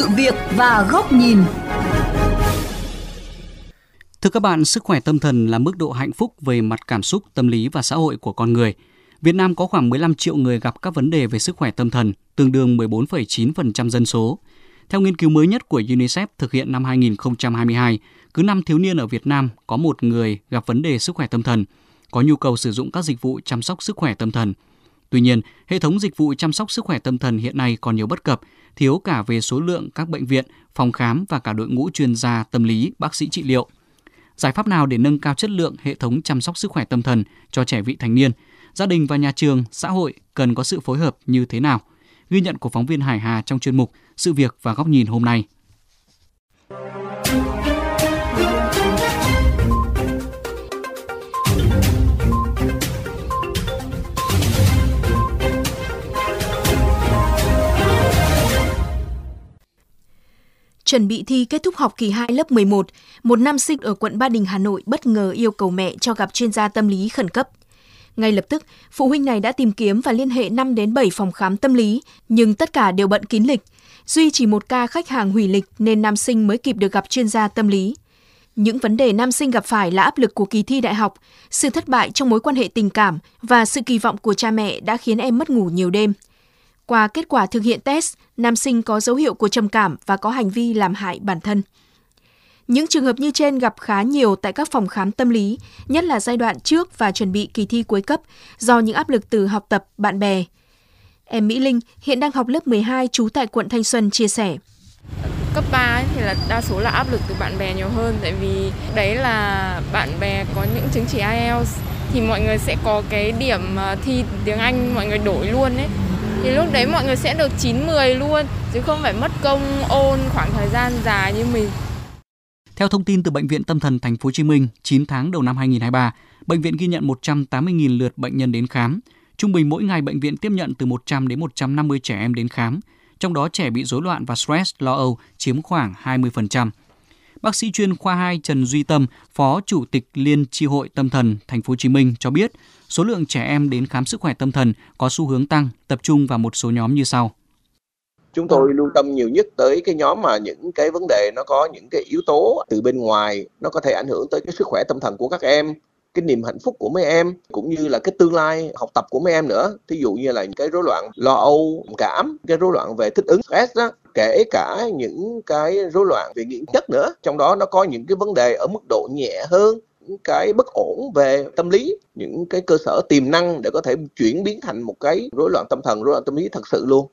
sự việc và góc nhìn. Thưa các bạn, sức khỏe tâm thần là mức độ hạnh phúc về mặt cảm xúc, tâm lý và xã hội của con người. Việt Nam có khoảng 15 triệu người gặp các vấn đề về sức khỏe tâm thần, tương đương 14,9% dân số. Theo nghiên cứu mới nhất của UNICEF thực hiện năm 2022, cứ 5 thiếu niên ở Việt Nam có một người gặp vấn đề sức khỏe tâm thần, có nhu cầu sử dụng các dịch vụ chăm sóc sức khỏe tâm thần. Tuy nhiên, hệ thống dịch vụ chăm sóc sức khỏe tâm thần hiện nay còn nhiều bất cập, thiếu cả về số lượng các bệnh viện, phòng khám và cả đội ngũ chuyên gia tâm lý, bác sĩ trị liệu. Giải pháp nào để nâng cao chất lượng hệ thống chăm sóc sức khỏe tâm thần cho trẻ vị thành niên? Gia đình và nhà trường, xã hội cần có sự phối hợp như thế nào? Ghi nhận của phóng viên Hải Hà trong chuyên mục Sự việc và góc nhìn hôm nay. Chuẩn bị thi kết thúc học kỳ 2 lớp 11, một nam sinh ở quận Ba Đình, Hà Nội bất ngờ yêu cầu mẹ cho gặp chuyên gia tâm lý khẩn cấp. Ngay lập tức, phụ huynh này đã tìm kiếm và liên hệ 5 đến 7 phòng khám tâm lý, nhưng tất cả đều bận kín lịch. Duy chỉ một ca khách hàng hủy lịch nên nam sinh mới kịp được gặp chuyên gia tâm lý. Những vấn đề nam sinh gặp phải là áp lực của kỳ thi đại học, sự thất bại trong mối quan hệ tình cảm và sự kỳ vọng của cha mẹ đã khiến em mất ngủ nhiều đêm. Qua kết quả thực hiện test, nam sinh có dấu hiệu của trầm cảm và có hành vi làm hại bản thân. Những trường hợp như trên gặp khá nhiều tại các phòng khám tâm lý, nhất là giai đoạn trước và chuẩn bị kỳ thi cuối cấp do những áp lực từ học tập, bạn bè. Em Mỹ Linh hiện đang học lớp 12 trú tại quận Thanh Xuân chia sẻ. Cấp 3 ấy thì là đa số là áp lực từ bạn bè nhiều hơn tại vì đấy là bạn bè có những chứng chỉ IELTS thì mọi người sẽ có cái điểm ờ, thi tiếng Anh mọi người đổi luôn ấy thì lúc đấy mọi người sẽ được 9 10 luôn chứ không phải mất công ôn khoảng thời gian dài như mình. Theo thông tin từ bệnh viện Tâm thần Thành phố Hồ Chí Minh, 9 tháng đầu năm 2023, bệnh viện ghi nhận 180.000 lượt bệnh nhân đến khám. Trung bình mỗi ngày bệnh viện tiếp nhận từ 100 đến 150 trẻ em đến khám, trong đó trẻ bị rối loạn và stress, lo âu chiếm khoảng 20%. Bác sĩ chuyên khoa 2 Trần Duy Tâm, Phó Chủ tịch Liên tri hội Tâm thần Thành phố Hồ Chí Minh cho biết, số lượng trẻ em đến khám sức khỏe tâm thần có xu hướng tăng, tập trung vào một số nhóm như sau. Chúng tôi lưu tâm nhiều nhất tới cái nhóm mà những cái vấn đề nó có những cái yếu tố từ bên ngoài nó có thể ảnh hưởng tới cái sức khỏe tâm thần của các em cái niềm hạnh phúc của mấy em cũng như là cái tương lai học tập của mấy em nữa thí dụ như là cái rối loạn lo âu cảm cái rối loạn về thích ứng stress đó kể cả những cái rối loạn về nghiện chất nữa. Trong đó nó có những cái vấn đề ở mức độ nhẹ hơn những cái bất ổn về tâm lý những cái cơ sở tiềm năng để có thể chuyển biến thành một cái rối loạn tâm thần rối loạn tâm lý thật sự luôn.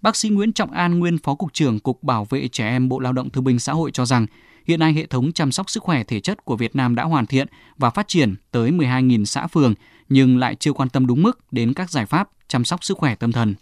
Bác sĩ Nguyễn Trọng An, nguyên Phó Cục trưởng Cục Bảo vệ Trẻ Em Bộ Lao động Thương binh Xã hội cho rằng, hiện nay hệ thống chăm sóc sức khỏe thể chất của Việt Nam đã hoàn thiện và phát triển tới 12.000 xã phường, nhưng lại chưa quan tâm đúng mức đến các giải pháp chăm sóc sức khỏe tâm thần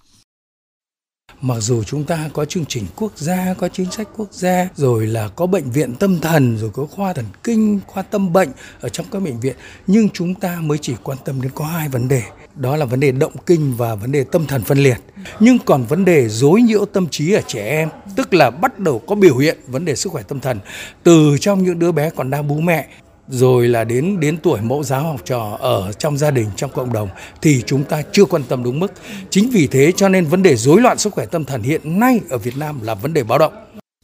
mặc dù chúng ta có chương trình quốc gia, có chính sách quốc gia, rồi là có bệnh viện tâm thần, rồi có khoa thần kinh, khoa tâm bệnh ở trong các bệnh viện, nhưng chúng ta mới chỉ quan tâm đến có hai vấn đề. Đó là vấn đề động kinh và vấn đề tâm thần phân liệt. Nhưng còn vấn đề dối nhiễu tâm trí ở trẻ em, tức là bắt đầu có biểu hiện vấn đề sức khỏe tâm thần. Từ trong những đứa bé còn đang bú mẹ rồi là đến đến tuổi mẫu giáo học trò ở trong gia đình trong cộng đồng thì chúng ta chưa quan tâm đúng mức chính vì thế cho nên vấn đề rối loạn sức khỏe tâm thần hiện nay ở Việt Nam là vấn đề báo động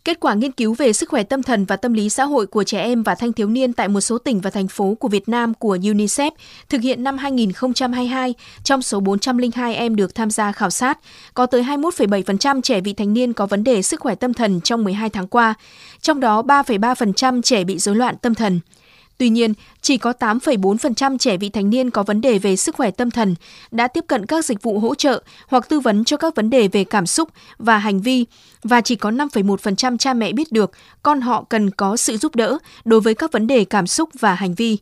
Kết quả nghiên cứu về sức khỏe tâm thần và tâm lý xã hội của trẻ em và thanh thiếu niên tại một số tỉnh và thành phố của Việt Nam của UNICEF thực hiện năm 2022, trong số 402 em được tham gia khảo sát, có tới 21,7% trẻ vị thành niên có vấn đề sức khỏe tâm thần trong 12 tháng qua, trong đó 3,3% trẻ bị rối loạn tâm thần. Tuy nhiên, chỉ có 8,4% trẻ vị thành niên có vấn đề về sức khỏe tâm thần đã tiếp cận các dịch vụ hỗ trợ hoặc tư vấn cho các vấn đề về cảm xúc và hành vi và chỉ có 5,1% cha mẹ biết được con họ cần có sự giúp đỡ đối với các vấn đề cảm xúc và hành vi.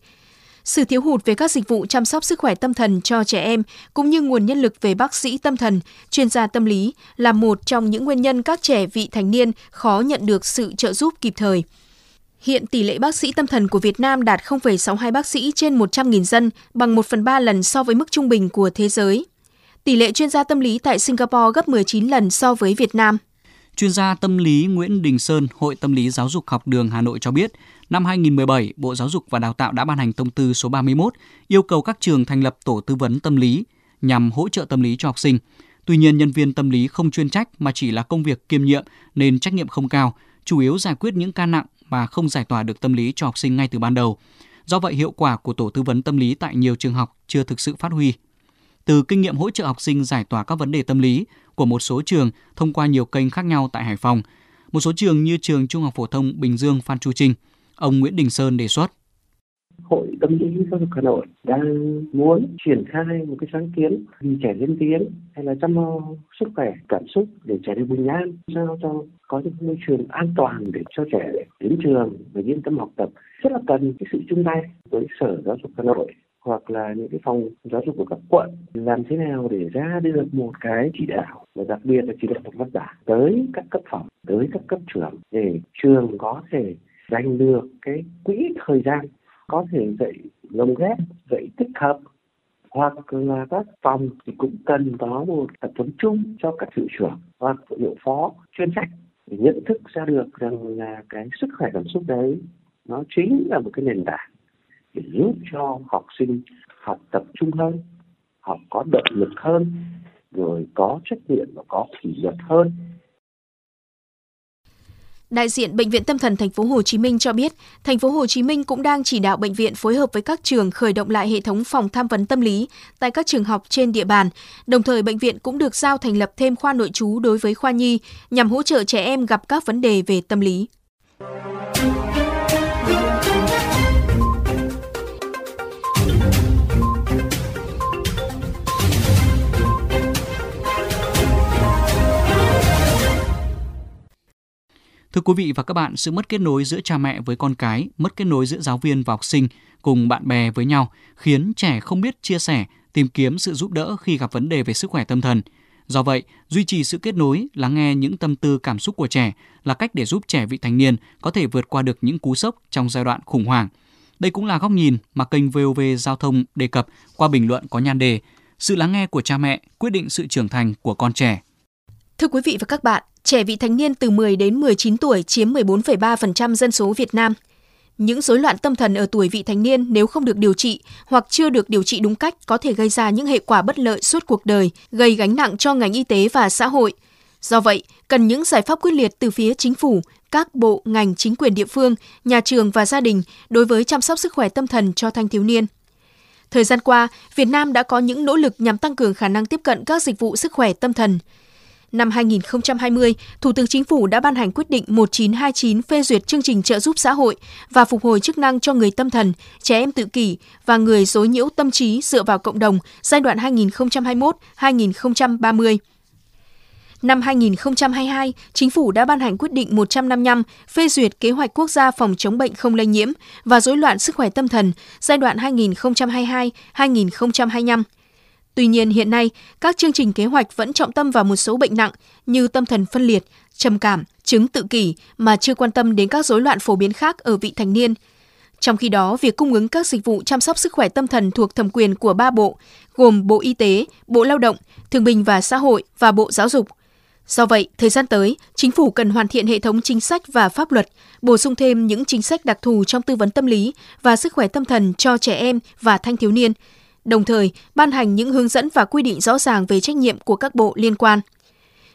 Sự thiếu hụt về các dịch vụ chăm sóc sức khỏe tâm thần cho trẻ em cũng như nguồn nhân lực về bác sĩ tâm thần, chuyên gia tâm lý là một trong những nguyên nhân các trẻ vị thành niên khó nhận được sự trợ giúp kịp thời. Hiện tỷ lệ bác sĩ tâm thần của Việt Nam đạt 0,62 bác sĩ trên 100.000 dân, bằng 1 phần 3 lần so với mức trung bình của thế giới. Tỷ lệ chuyên gia tâm lý tại Singapore gấp 19 lần so với Việt Nam. Chuyên gia tâm lý Nguyễn Đình Sơn, Hội Tâm lý Giáo dục Học đường Hà Nội cho biết, năm 2017, Bộ Giáo dục và Đào tạo đã ban hành thông tư số 31 yêu cầu các trường thành lập tổ tư vấn tâm lý nhằm hỗ trợ tâm lý cho học sinh. Tuy nhiên, nhân viên tâm lý không chuyên trách mà chỉ là công việc kiêm nhiệm nên trách nhiệm không cao, chủ yếu giải quyết những ca nặng mà không giải tỏa được tâm lý cho học sinh ngay từ ban đầu. Do vậy, hiệu quả của tổ tư vấn tâm lý tại nhiều trường học chưa thực sự phát huy. Từ kinh nghiệm hỗ trợ học sinh giải tỏa các vấn đề tâm lý của một số trường thông qua nhiều kênh khác nhau tại Hải Phòng, một số trường như trường Trung học phổ thông Bình Dương Phan Chu Trinh, ông Nguyễn Đình Sơn đề xuất Hội Tâm lý Giáo dục Hà Nội đang muốn triển khai một cái sáng kiến vì trẻ lên tiếng hay là chăm lo sức khỏe, cảm xúc để trẻ được bình an, sao cho có những môi trường an toàn để cho trẻ đến trường và yên tâm học tập. Rất là cần cái sự chung tay với sở giáo dục Hà Nội hoặc là những cái phòng giáo dục của các quận làm thế nào để ra được một cái chỉ đạo và đặc biệt là chỉ đạo một văn bản tới các cấp phòng, tới các cấp trưởng để trường có thể dành được cái quỹ thời gian có thể dạy lồng ghép, dạy tích hợp, hoặc là các phòng thì cũng cần có một tập huấn chung cho các hiệu trưởng hoặc hiệu phó chuyên trách để nhận thức ra được rằng là cái sức khỏe cảm xúc đấy nó chính là một cái nền tảng để giúp cho học sinh học tập trung hơn, học có động lực hơn, rồi có trách nhiệm và có kỷ luật hơn. Đại diện Bệnh viện Tâm thần Thành phố Hồ Chí Minh cho biết, Thành phố Hồ Chí Minh cũng đang chỉ đạo bệnh viện phối hợp với các trường khởi động lại hệ thống phòng tham vấn tâm lý tại các trường học trên địa bàn. Đồng thời, bệnh viện cũng được giao thành lập thêm khoa nội trú đối với khoa nhi nhằm hỗ trợ trẻ em gặp các vấn đề về tâm lý. Thưa quý vị và các bạn, sự mất kết nối giữa cha mẹ với con cái, mất kết nối giữa giáo viên và học sinh cùng bạn bè với nhau khiến trẻ không biết chia sẻ, tìm kiếm sự giúp đỡ khi gặp vấn đề về sức khỏe tâm thần. Do vậy, duy trì sự kết nối, lắng nghe những tâm tư cảm xúc của trẻ là cách để giúp trẻ vị thành niên có thể vượt qua được những cú sốc trong giai đoạn khủng hoảng. Đây cũng là góc nhìn mà kênh VOV Giao thông đề cập qua bình luận có nhan đề Sự lắng nghe của cha mẹ quyết định sự trưởng thành của con trẻ. Thưa quý vị và các bạn, trẻ vị thành niên từ 10 đến 19 tuổi chiếm 14,3% dân số Việt Nam. Những rối loạn tâm thần ở tuổi vị thành niên nếu không được điều trị hoặc chưa được điều trị đúng cách có thể gây ra những hệ quả bất lợi suốt cuộc đời, gây gánh nặng cho ngành y tế và xã hội. Do vậy, cần những giải pháp quyết liệt từ phía chính phủ, các bộ, ngành, chính quyền địa phương, nhà trường và gia đình đối với chăm sóc sức khỏe tâm thần cho thanh thiếu niên. Thời gian qua, Việt Nam đã có những nỗ lực nhằm tăng cường khả năng tiếp cận các dịch vụ sức khỏe tâm thần năm 2020, Thủ tướng Chính phủ đã ban hành quyết định 1929 phê duyệt chương trình trợ giúp xã hội và phục hồi chức năng cho người tâm thần, trẻ em tự kỷ và người dối nhiễu tâm trí dựa vào cộng đồng giai đoạn 2021-2030. Năm 2022, Chính phủ đã ban hành quyết định 155 phê duyệt kế hoạch quốc gia phòng chống bệnh không lây nhiễm và rối loạn sức khỏe tâm thần giai đoạn 2022-2025 Tuy nhiên hiện nay, các chương trình kế hoạch vẫn trọng tâm vào một số bệnh nặng như tâm thần phân liệt, trầm cảm, chứng tự kỷ mà chưa quan tâm đến các rối loạn phổ biến khác ở vị thành niên. Trong khi đó, việc cung ứng các dịch vụ chăm sóc sức khỏe tâm thần thuộc thẩm quyền của ba bộ, gồm Bộ Y tế, Bộ Lao động, Thương binh và Xã hội và Bộ Giáo dục. Do vậy, thời gian tới, chính phủ cần hoàn thiện hệ thống chính sách và pháp luật, bổ sung thêm những chính sách đặc thù trong tư vấn tâm lý và sức khỏe tâm thần cho trẻ em và thanh thiếu niên, đồng thời ban hành những hướng dẫn và quy định rõ ràng về trách nhiệm của các bộ liên quan.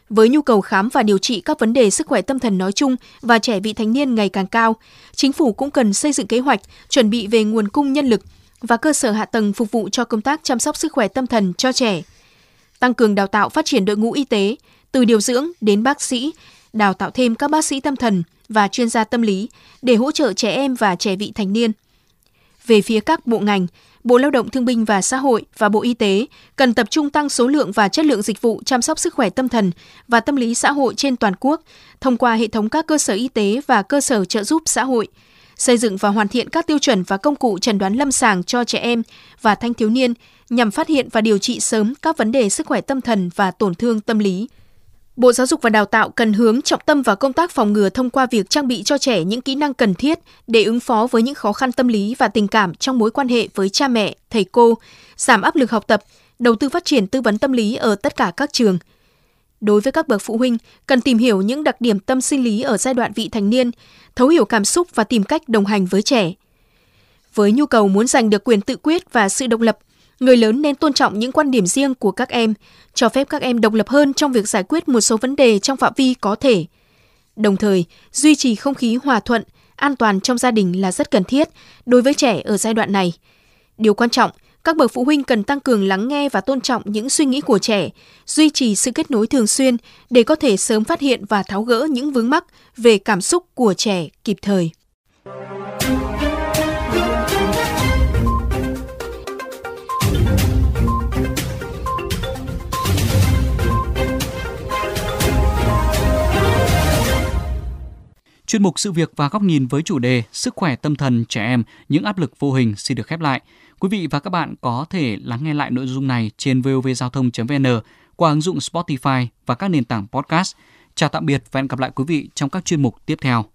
Với nhu cầu khám và điều trị các vấn đề sức khỏe tâm thần nói chung và trẻ vị thành niên ngày càng cao, chính phủ cũng cần xây dựng kế hoạch chuẩn bị về nguồn cung nhân lực và cơ sở hạ tầng phục vụ cho công tác chăm sóc sức khỏe tâm thần cho trẻ. Tăng cường đào tạo phát triển đội ngũ y tế, từ điều dưỡng đến bác sĩ, đào tạo thêm các bác sĩ tâm thần và chuyên gia tâm lý để hỗ trợ trẻ em và trẻ vị thành niên. Về phía các bộ ngành, Bộ Lao động Thương binh và Xã hội và Bộ Y tế cần tập trung tăng số lượng và chất lượng dịch vụ chăm sóc sức khỏe tâm thần và tâm lý xã hội trên toàn quốc thông qua hệ thống các cơ sở y tế và cơ sở trợ giúp xã hội, xây dựng và hoàn thiện các tiêu chuẩn và công cụ chẩn đoán lâm sàng cho trẻ em và thanh thiếu niên nhằm phát hiện và điều trị sớm các vấn đề sức khỏe tâm thần và tổn thương tâm lý. Bộ Giáo dục và Đào tạo cần hướng trọng tâm vào công tác phòng ngừa thông qua việc trang bị cho trẻ những kỹ năng cần thiết để ứng phó với những khó khăn tâm lý và tình cảm trong mối quan hệ với cha mẹ, thầy cô, giảm áp lực học tập, đầu tư phát triển tư vấn tâm lý ở tất cả các trường. Đối với các bậc phụ huynh, cần tìm hiểu những đặc điểm tâm sinh lý ở giai đoạn vị thành niên, thấu hiểu cảm xúc và tìm cách đồng hành với trẻ. Với nhu cầu muốn giành được quyền tự quyết và sự độc lập, Người lớn nên tôn trọng những quan điểm riêng của các em, cho phép các em độc lập hơn trong việc giải quyết một số vấn đề trong phạm vi có thể. Đồng thời, duy trì không khí hòa thuận, an toàn trong gia đình là rất cần thiết đối với trẻ ở giai đoạn này. Điều quan trọng, các bậc phụ huynh cần tăng cường lắng nghe và tôn trọng những suy nghĩ của trẻ, duy trì sự kết nối thường xuyên để có thể sớm phát hiện và tháo gỡ những vướng mắc về cảm xúc của trẻ kịp thời. Chuyên mục sự việc và góc nhìn với chủ đề Sức khỏe tâm thần trẻ em, những áp lực vô hình xin được khép lại. Quý vị và các bạn có thể lắng nghe lại nội dung này trên vovgiao thông.vn qua ứng dụng Spotify và các nền tảng podcast. Chào tạm biệt và hẹn gặp lại quý vị trong các chuyên mục tiếp theo.